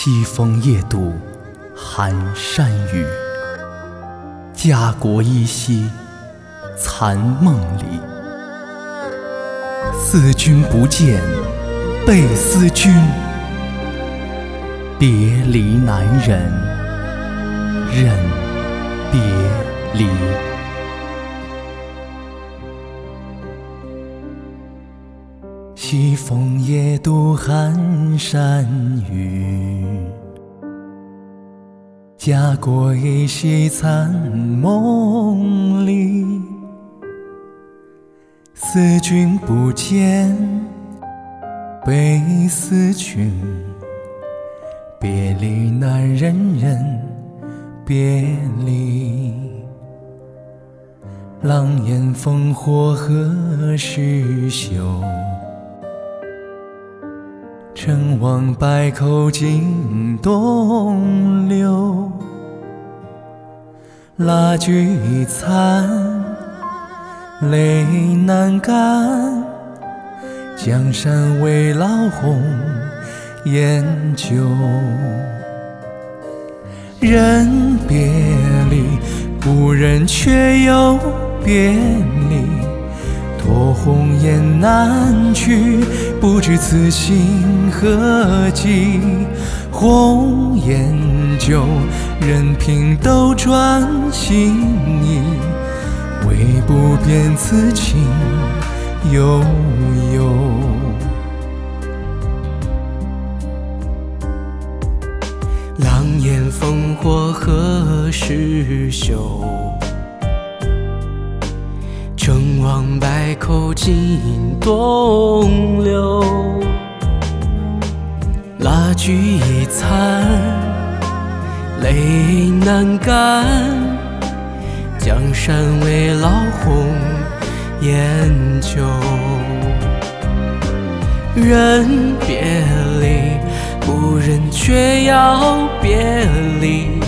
西风夜渡寒山雨，家国依稀残梦里。思君不见，倍思君。别离难忍，忍别离。西风夜渡寒山雨，家国依稀残梦里。思君不见，悲思君。别离难忍，忍别离。狼烟烽火何时休？成王败寇尽东流。蜡炬已残，泪难干。江山未老红。烟酒，人别离，不忍却又别离。托鸿雁南去，不知此心何寄。红颜旧，任凭斗转星移，唯不变此情悠悠。狼烟烽火何时休？成王败寇尽东流。蜡炬已残，泪难干。江山未老红颜旧，人别离。不忍却要别离，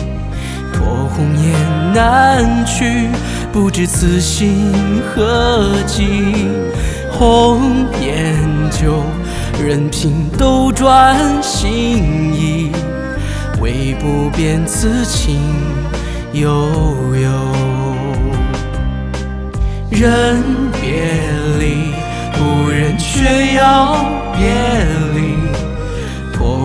托鸿雁南去，不知此心何寄。红颜旧，任凭斗转星移，唯不变此情悠悠。人别离，不忍却要别离。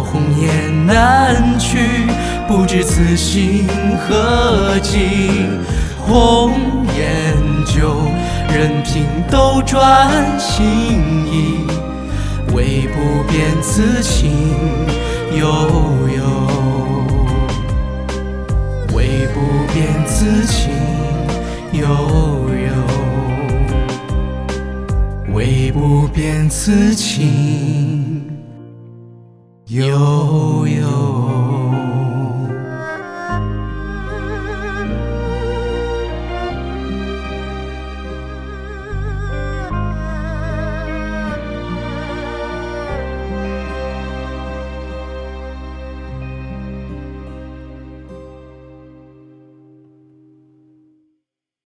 红颜难去，不知此心何寄。任凭斗转星移，唯不变此情悠悠。唯不变此情悠悠。唯不变此情。悠悠。